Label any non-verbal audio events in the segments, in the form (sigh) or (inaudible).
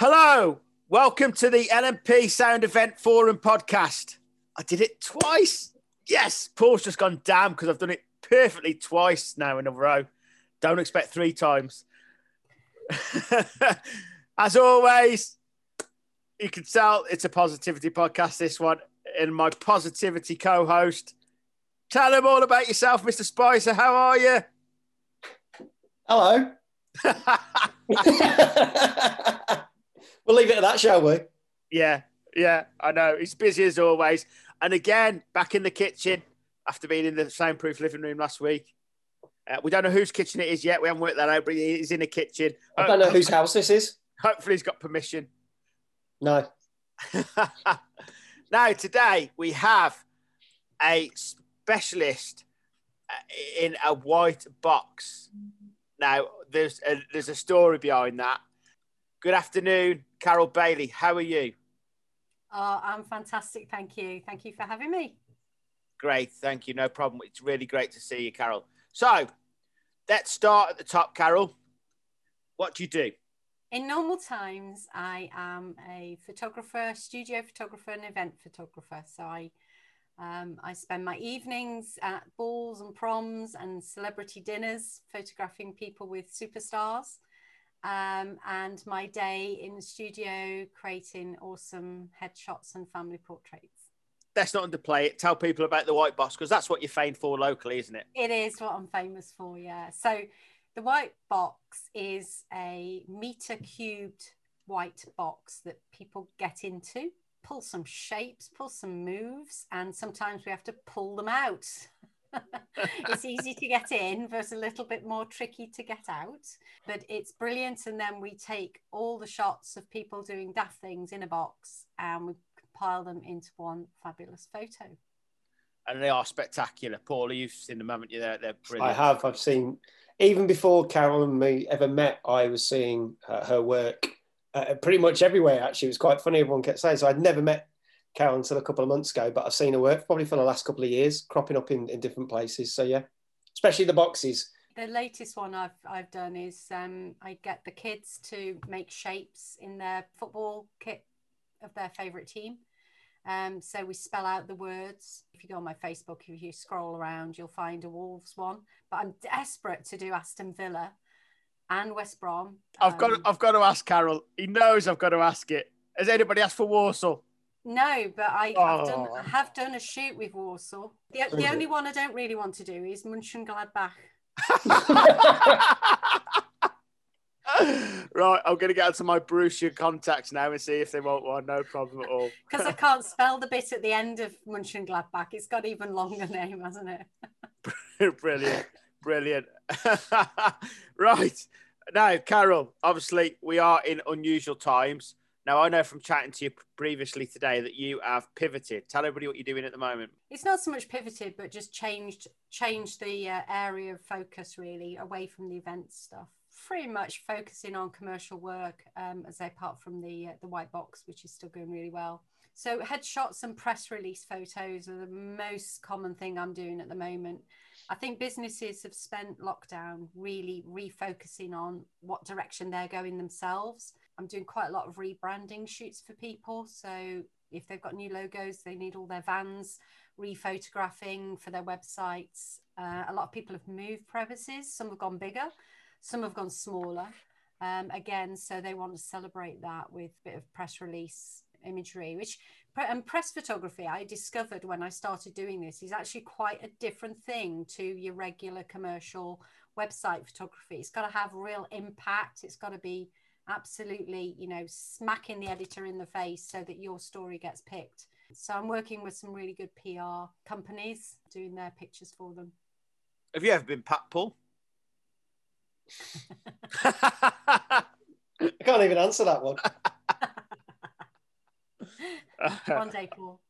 Hello, welcome to the LNP Sound Event Forum podcast. I did it twice. Yes, Paul's just gone damn because I've done it perfectly twice now in a row. Don't expect three times. (laughs) As always, you can tell it's a positivity podcast, this one, and my positivity co host. Tell them all about yourself, Mr. Spicer. How are you? Hello. (laughs) (laughs) we'll leave it at that, shall we? Yeah, yeah, I know. He's busy as always. And again, back in the kitchen after being in the soundproof living room last week. Uh, we don't know whose kitchen it is yet. We haven't worked that out, but he's in the kitchen. I don't know whose house this is. Hopefully, he's got permission. No. (laughs) now, today we have a specialist uh, in a white box. Now, there's a, there's a story behind that. Good afternoon, Carol Bailey. How are you? Oh, I'm fantastic. Thank you. Thank you for having me. Great. Thank you. No problem. It's really great to see you, Carol. So let's start at the top, Carol. What do you do? In normal times, I am a photographer, studio photographer, and event photographer. So I um, I spend my evenings at balls and proms and celebrity dinners photographing people with superstars, um, and my day in the studio creating awesome headshots and family portraits let's not underplay it. Tell people about the white box because that's what you're famed for locally, isn't it? It is what I'm famous for, yeah. So the white box is a meter cubed white box that people get into, pull some shapes, pull some moves, and sometimes we have to pull them out. It's easy to get in, but a little bit more tricky to get out. But it's brilliant. And then we take all the shots of people doing daft things in a box and we compile them into one fabulous photo. And they are spectacular. Paul, you've seen them, haven't you? They're, they're brilliant. I have. I've seen, even before Carol and me ever met, I was seeing uh, her work uh, pretty much everywhere, actually. It was quite funny, everyone kept saying. So I'd never met Carol until a couple of months ago, but I've seen her work probably for the last couple of years, cropping up in, in different places. So yeah, especially the boxes. The latest one I've, I've done is um, I get the kids to make shapes in their football kit of their favourite team. Um, so we spell out the words. If you go on my Facebook, if you scroll around, you'll find a Wolves one. But I'm desperate to do Aston Villa and West Brom. I've got to, um, I've got to ask Carol. He knows I've got to ask it. Has anybody asked for Walsall? No, but I, oh. have done I have done a shoot with Walsall. The, the only one I don't really want to do is Mönchengladbach. (laughs) right, I'm going to get onto my Borussia contacts now and see if they want one. No problem at all. Because I can't spell the bit at the end of Mönchengladbach. It's got even longer (laughs) name, hasn't it? (laughs) brilliant, brilliant. right now, Carol. Obviously, we are in unusual times. Now, I know from chatting to you previously today that you have pivoted. Tell everybody what you're doing at the moment. It's not so much pivoted, but just changed changed the uh, area of focus really away from the event stuff pretty much focusing on commercial work um, as apart from the uh, the white box, which is still going really well. So headshots and press release photos are the most common thing I'm doing at the moment. I think businesses have spent lockdown really refocusing on what direction they're going themselves. I'm doing quite a lot of rebranding shoots for people. So if they've got new logos, they need all their vans rephotographing for their websites. Uh, a lot of people have moved premises, some have gone bigger. Some have gone smaller. Um, again, so they want to celebrate that with a bit of press release imagery, which and press photography I discovered when I started doing this is actually quite a different thing to your regular commercial website photography. It's got to have real impact. It's got to be absolutely, you know, smacking the editor in the face so that your story gets picked. So I'm working with some really good PR companies doing their pictures for them. Have you ever been Pat Paul? (laughs) I can't even answer that one. (laughs) (laughs) one day, Paul.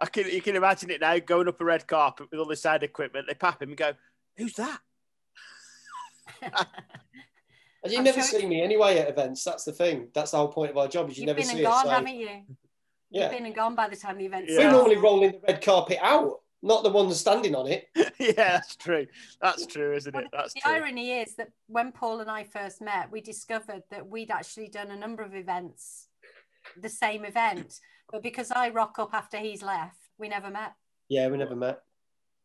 I can you can imagine it now going up a red carpet with all the sound equipment. They pap him and go, "Who's that?" And you never sure see me anyway at events. That's the thing. That's the whole point of our job. Is you You've never been see and gone, so, haven't you? Yeah. You've been and gone by the time the event. Yeah. We're normally rolling the red carpet out not the ones standing on it. (laughs) yeah, that's true. That's true, isn't it? That's the true. irony is that when Paul and I first met, we discovered that we'd actually done a number of events, the same event, but because I rock up after he's left, we never met. Yeah, we never met.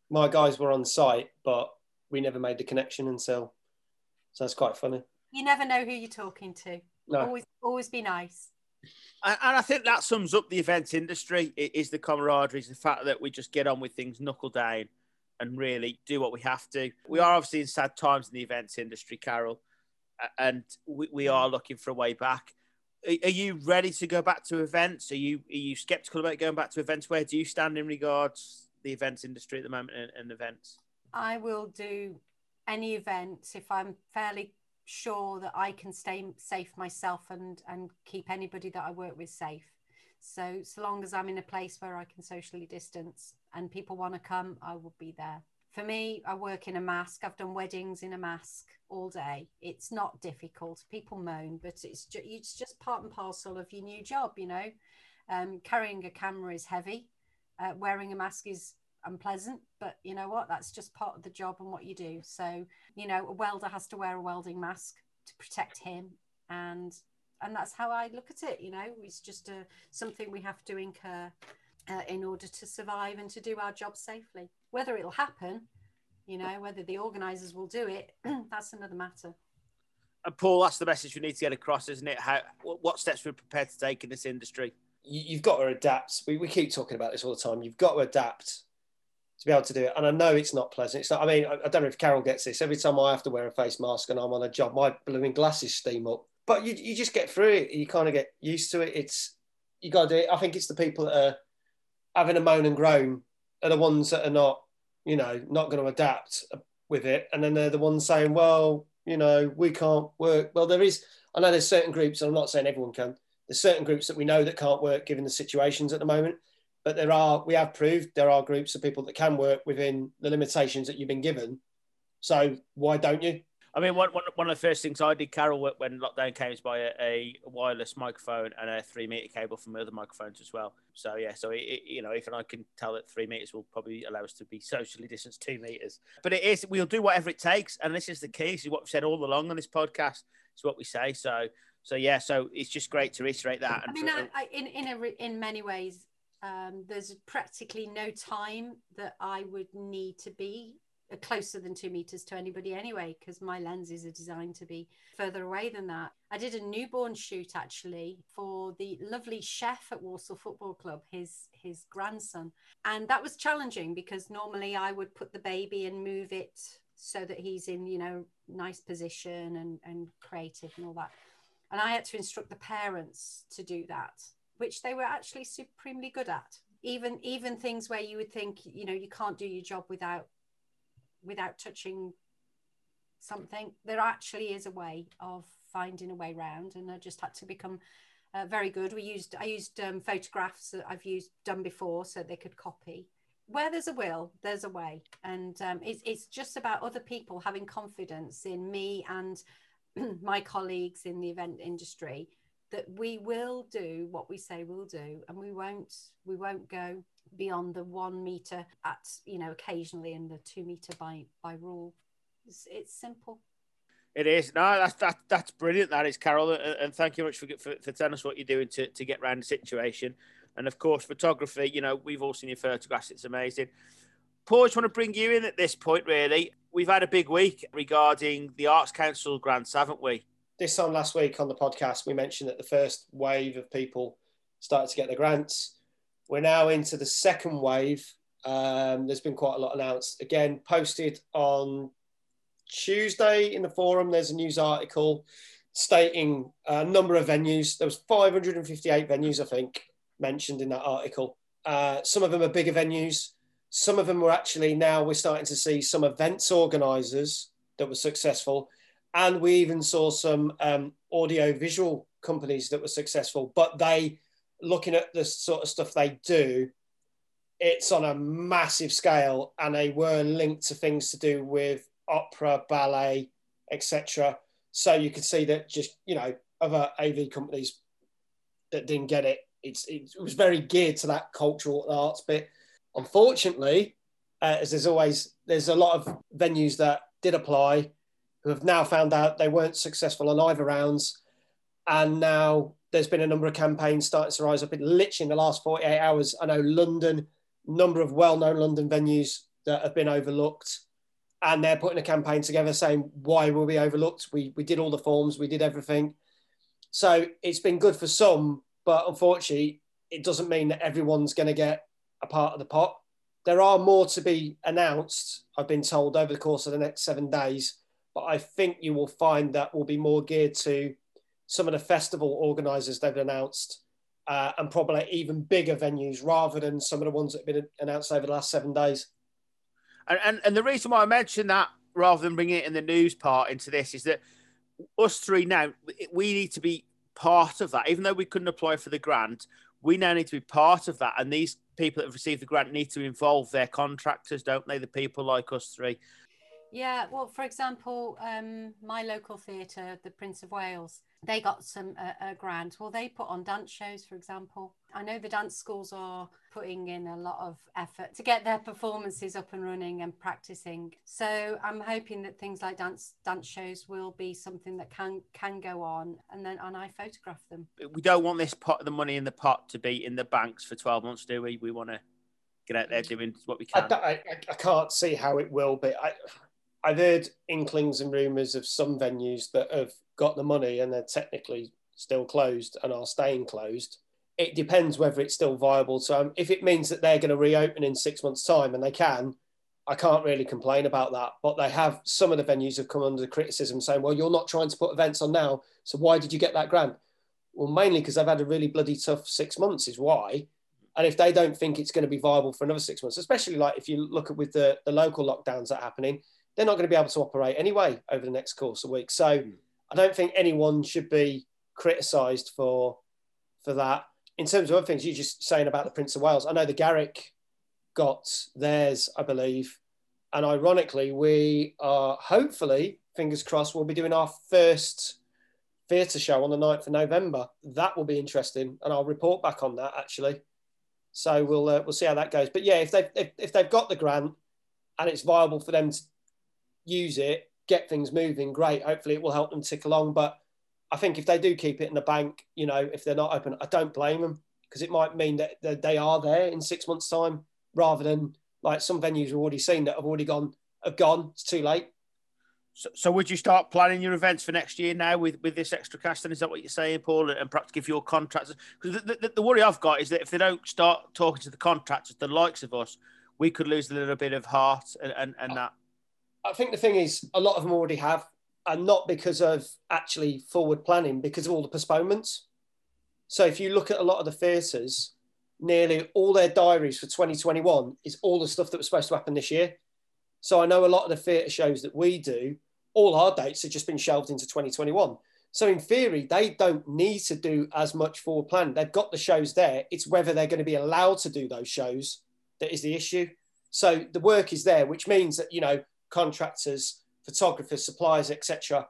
My guys were on site, but we never made the connection until. So that's quite funny. You never know who you're talking to. No. Always, always be nice. And, and I think that sums up the events industry. It is the camaraderie, it's the fact that we just get on with things, knuckle down, and really do what we have to. We are obviously in sad times in the events industry, Carol, and we, we are looking for a way back. Are, are you ready to go back to events? Are you are you skeptical about going back to events? Where do you stand in regards the events industry at the moment and, and events? I will do any event if I'm fairly sure that I can stay safe myself and and keep anybody that I work with safe. So so long as I'm in a place where I can socially distance and people want to come, I will be there. For me, I work in a mask. I've done weddings in a mask all day. It's not difficult. People moan, but it's ju- it's just part and parcel of your new job. You know, um, carrying a camera is heavy. Uh, wearing a mask is unpleasant, but you know what? That's just part of the job and what you do. So, you know, a welder has to wear a welding mask to protect him, and and that's how I look at it. You know, it's just a something we have to incur uh, in order to survive and to do our job safely. Whether it'll happen, you know, whether the organisers will do it, (clears throat) that's another matter. And Paul, that's the message we need to get across, isn't it? How what what steps we're prepared to take in this industry? You, you've got to adapt. We, we keep talking about this all the time. You've got to adapt to be able to do it. And I know it's not pleasant. It's not. I mean, I, I don't know if Carol gets this. Every time I have to wear a face mask and I'm on a job, my blooming glasses steam up. But you, you just get through it. You kind of get used to it. It's you got to do it. I think it's the people that are having a moan and groan are the ones that are not, you know, not going to adapt with it. And then they're the ones saying, well, you know, we can't work. Well, there is. I know there's certain groups, and I'm not saying everyone can. There's certain groups that we know that can't work given the situations at the moment but there are we have proved there are groups of people that can work within the limitations that you've been given so why don't you I mean, one, one, one of the first things I did, Carol, when lockdown came, is buy a, a wireless microphone and a three meter cable from other microphones as well. So yeah, so it, it, you know, even I can tell that three meters will probably allow us to be socially distanced two meters. But it is, we'll do whatever it takes, and this is the key. This is what we've said all along on this podcast. It's what we say. So so yeah, so it's just great to reiterate that. I mean, I, I, in in a, in many ways, um, there's practically no time that I would need to be closer than two meters to anybody anyway, because my lenses are designed to be further away than that. I did a newborn shoot actually for the lovely chef at Walsall Football Club, his his grandson, and that was challenging because normally I would put the baby and move it so that he's in you know nice position and and creative and all that, and I had to instruct the parents to do that which they were actually supremely good at. Even even things where you would think, you know, you can't do your job without without touching something. There actually is a way of finding a way around, and I just had to become uh, very good. We used I used um, photographs that I've used done before, so they could copy. Where there's a will, there's a way, and um, it's it's just about other people having confidence in me and (clears throat) my colleagues in the event industry that we will do what we say we'll do and we won't we won't go beyond the one meter at you know occasionally in the two meter by by rule. It's, it's simple. It is. No that's that, that's brilliant that is carol and thank you much for, for, for telling us what you're doing to, to get around the situation. And of course photography you know we've all seen your photographs it's amazing. Paul I just want to bring you in at this point really. We've had a big week regarding the arts council grants haven't we this time last week on the podcast, we mentioned that the first wave of people started to get the grants. We're now into the second wave. Um, there's been quite a lot announced. Again, posted on Tuesday in the forum. There's a news article stating a number of venues. There was 558 venues, I think, mentioned in that article. Uh, some of them are bigger venues. Some of them were actually now we're starting to see some events organisers that were successful and we even saw some um, audio visual companies that were successful but they looking at the sort of stuff they do it's on a massive scale and they were linked to things to do with opera ballet etc so you could see that just you know other av companies that didn't get it. It's it was very geared to that cultural arts bit. Unfortunately uh, as there's always there's a lot of venues that did apply who have now found out they weren't successful on either rounds, and now there's been a number of campaigns starting to rise up in literally in the last 48 hours. I know London, number of well-known London venues that have been overlooked, and they're putting a campaign together saying why were we overlooked? We we did all the forms, we did everything. So it's been good for some, but unfortunately, it doesn't mean that everyone's going to get a part of the pot. There are more to be announced, I've been told, over the course of the next seven days. But I think you will find that will be more geared to some of the festival organisers they've announced uh, and probably even bigger venues rather than some of the ones that have been announced over the last seven days. And, and, and the reason why I mention that rather than bringing it in the news part into this is that us three now, we need to be part of that. Even though we couldn't apply for the grant, we now need to be part of that. And these people that have received the grant need to involve their contractors, don't they? The people like us three. Yeah, well, for example, um, my local theatre, the Prince of Wales, they got some uh, a grant. Well, they put on dance shows, for example. I know the dance schools are putting in a lot of effort to get their performances up and running and practicing. So I'm hoping that things like dance dance shows will be something that can can go on, and then and I photograph them. We don't want this pot, the money in the pot, to be in the banks for 12 months, do we? We want to get out there doing what we can. I, I, I can't see how it will be. I, I've heard inklings and rumours of some venues that have got the money and they're technically still closed and are staying closed. It depends whether it's still viable. So um, if it means that they're going to reopen in six months' time and they can, I can't really complain about that. But they have some of the venues have come under criticism saying, well, you're not trying to put events on now. So why did you get that grant? Well, mainly because they've had a really bloody tough six months, is why. And if they don't think it's going to be viable for another six months, especially like if you look at with the, the local lockdowns that are happening, they're not going to be able to operate anyway over the next course of weeks. So mm. I don't think anyone should be criticised for for that. In terms of other things, you're just saying about the Prince of Wales. I know the Garrick got theirs, I believe, and ironically, we are hopefully, fingers crossed, we'll be doing our first theatre show on the 9th of November. That will be interesting, and I'll report back on that actually. So we'll uh, we'll see how that goes. But yeah, if they if, if they've got the grant and it's viable for them to use it, get things moving, great. Hopefully, it will help them tick along. But I think if they do keep it in the bank, you know, if they're not open, I don't blame them because it might mean that they are there in six months' time rather than like some venues we've already seen that have already gone, have gone. It's too late. So, so would you start planning your events for next year now with, with this extra cash? Then is that what you're saying, Paul? And perhaps give your contractors because the, the, the worry I've got is that if they don't start talking to the contractors, the likes of us, we could lose a little bit of heart and, and, and oh. that I think the thing is, a lot of them already have, and not because of actually forward planning, because of all the postponements. So if you look at a lot of the theatres, nearly all their diaries for 2021 is all the stuff that was supposed to happen this year. So I know a lot of the theatre shows that we do, all our dates have just been shelved into 2021. So in theory, they don't need to do as much forward plan. They've got the shows there. It's whether they're going to be allowed to do those shows that is the issue. So the work is there, which means that, you know, contractors, photographers, suppliers, etc.,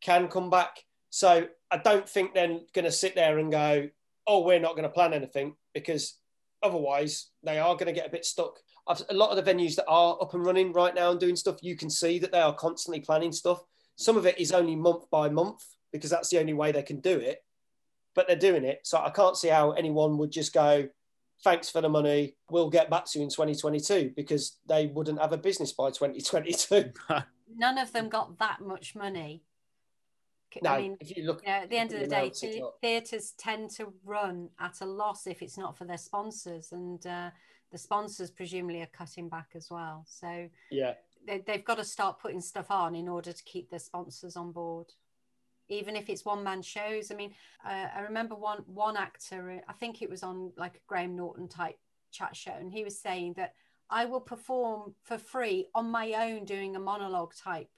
can come back. So I don't think they're going to sit there and go, "Oh, we're not going to plan anything," because otherwise they are going to get a bit stuck. I've, a lot of the venues that are up and running right now and doing stuff, you can see that they are constantly planning stuff. Some of it is only month by month because that's the only way they can do it, but they're doing it. So I can't see how anyone would just go, thanks for the money. We'll get back to you in 2022 because they wouldn't have a business by 2022. (laughs) None of them got that much money. No, I mean, if you look, you know, at the end of the day, the- theatres tend to run at a loss if it's not for their sponsors, and uh, the sponsors presumably are cutting back as well. So yeah, they, they've got to start putting stuff on in order to keep their sponsors on board even if it's one man shows. I mean, uh, I remember one one actor, I think it was on like a Graham Norton type chat show, and he was saying that I will perform for free on my own doing a monologue type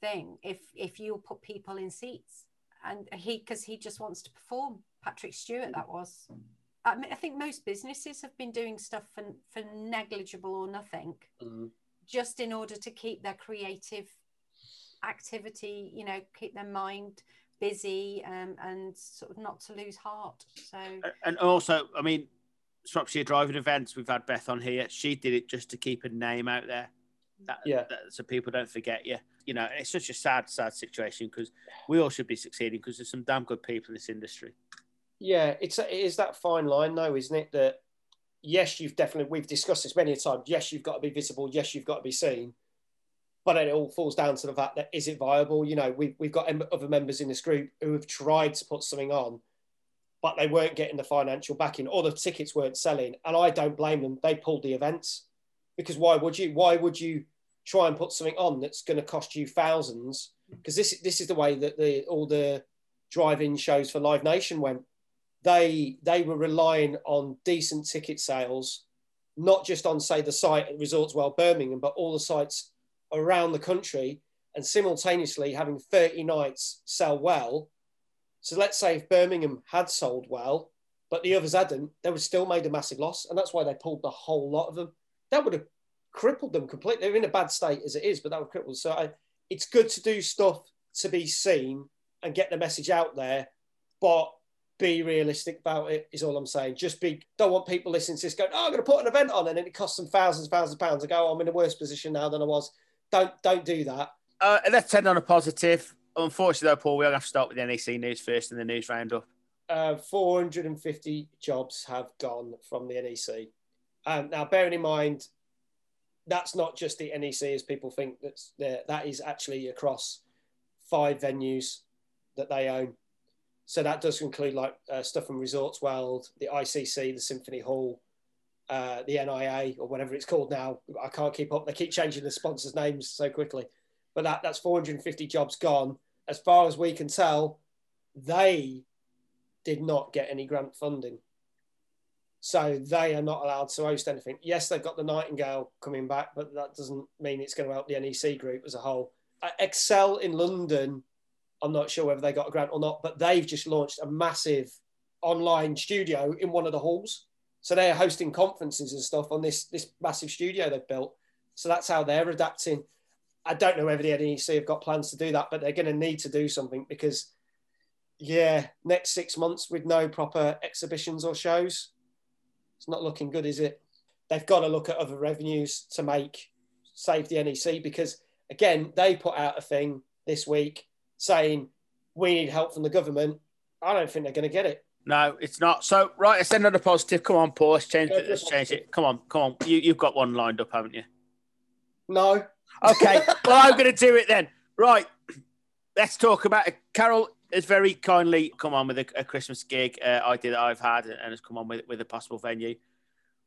thing if if you put people in seats and he because he just wants to perform patrick stewart that was I, mean, I think most businesses have been doing stuff for, for negligible or nothing mm-hmm. just in order to keep their creative activity, you know, keep their mind busy um, and sort of not to lose heart. So, and also, I mean, Shropshire driving events. We've had Beth on here. She did it just to keep a name out there. That, Yeah. that- so people don't forget you. You know, it's such a sad, sad situation because we all should be succeeding because there's some damn good people in this industry. Yeah, it's it is that fine line though, isn't it? That yes, you've definitely we've discussed this many a time. Yes, you've got to be visible. Yes, you've got to be seen. But it all falls down to the fact that is it viable? You know, we've we've got other members in this group who have tried to put something on, but they weren't getting the financial backing, or the tickets weren't selling. And I don't blame them. They pulled the events because why would you? Why would you try and put something on that's going to cost you thousands? Because this this is the way that the all the drive-in shows for Live Nation went they they were relying on decent ticket sales, not just on say the site at Resorts World Birmingham, but all the sites around the country, and simultaneously having 30 nights sell well. So let's say if Birmingham had sold well, but the others hadn't, they would still made a massive loss, and that's why they pulled the whole lot of them. That would have crippled them completely. They're in a bad state as it is, but that would cripple. them. So I, it's good to do stuff to be seen and get the message out there, but be realistic about it is all I'm saying. Just be don't want people listening to this going, oh, I'm gonna put an event on and it costs them thousands and thousands of pounds to go, oh, I'm in a worse position now than I was. Don't don't do that. Uh, let's end on a positive. Unfortunately, though, Paul, we'll have to start with the NEC news first in the news roundup. Uh, 450 jobs have gone from the NEC. Um, now, bearing in mind, that's not just the NEC as people think. That's there. That is actually across five venues that they own. So that does include like uh, stuff from Resorts World, the ICC, the Symphony Hall, uh, the NIA, or whatever it's called now. I can't keep up. They keep changing the sponsors' names so quickly. But that, that's 450 jobs gone. As far as we can tell, they did not get any grant funding. So they are not allowed to host anything. Yes, they've got the Nightingale coming back, but that doesn't mean it's going to help the NEC group as a whole. Uh, ExCeL in London, I'm not sure whether they got a grant or not, but they've just launched a massive online studio in one of the halls. So they're hosting conferences and stuff on this this massive studio they've built. So that's how they're adapting. I don't know whether the NEC have got plans to do that, but they're going to need to do something because, yeah, next six months with no proper exhibitions or shows, it's not looking good, is it? They've got to look at other revenues to make save the NEC because, again, they put out a thing this week saying we need help from the government. I don't think they're going to get it. No, it's not. So, right, let's end on a positive. Come on, Paul. Let's change it. Let's change it. Come on, come on. You, you've got one lined up, haven't you? No. Okay. (laughs) well, I'm going to do it then. Right. Let's talk about it. Carol has very kindly come on with a, a Christmas gig uh, idea that I've had and has come on with, with a possible venue.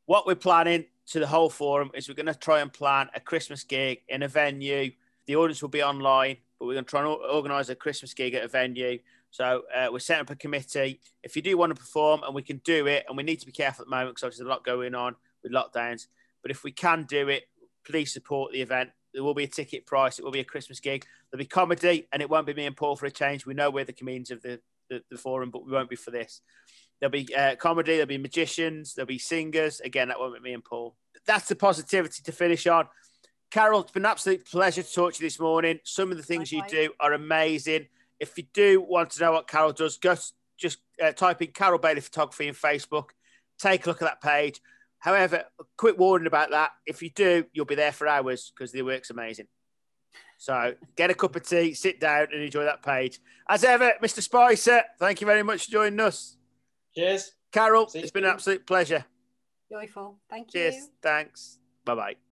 What we're planning to the whole forum is we're going to try and plan a Christmas gig in a venue. The audience will be online, but we're going to try and organise a Christmas gig at a venue. So uh, we're setting up a committee. If you do want to perform, and we can do it, and we need to be careful at the moment because there's a lot going on with lockdowns. But if we can do it, please support the event. There will be a ticket price. It will be a Christmas gig. There'll be comedy, and it won't be me and Paul for a change. We know we're the comedians of the, the, the forum, but we won't be for this. There'll be uh, comedy. There'll be magicians. There'll be singers. Again, that won't be me and Paul. That's the positivity to finish on. Carol, it's been an absolute pleasure to talk to you this morning. Some of the things Likewise. you do are amazing. If you do want to know what Carol does, go just uh, type in Carol Bailey Photography in Facebook. Take a look at that page. However, a quick warning about that. If you do, you'll be there for hours because the work's amazing. So get a cup of tea, sit down, and enjoy that page. As ever, Mr. Spicer, thank you very much for joining us. Cheers. Carol, See it's been an absolute pleasure. Joyful. Thank you. Cheers. Thanks. Bye bye.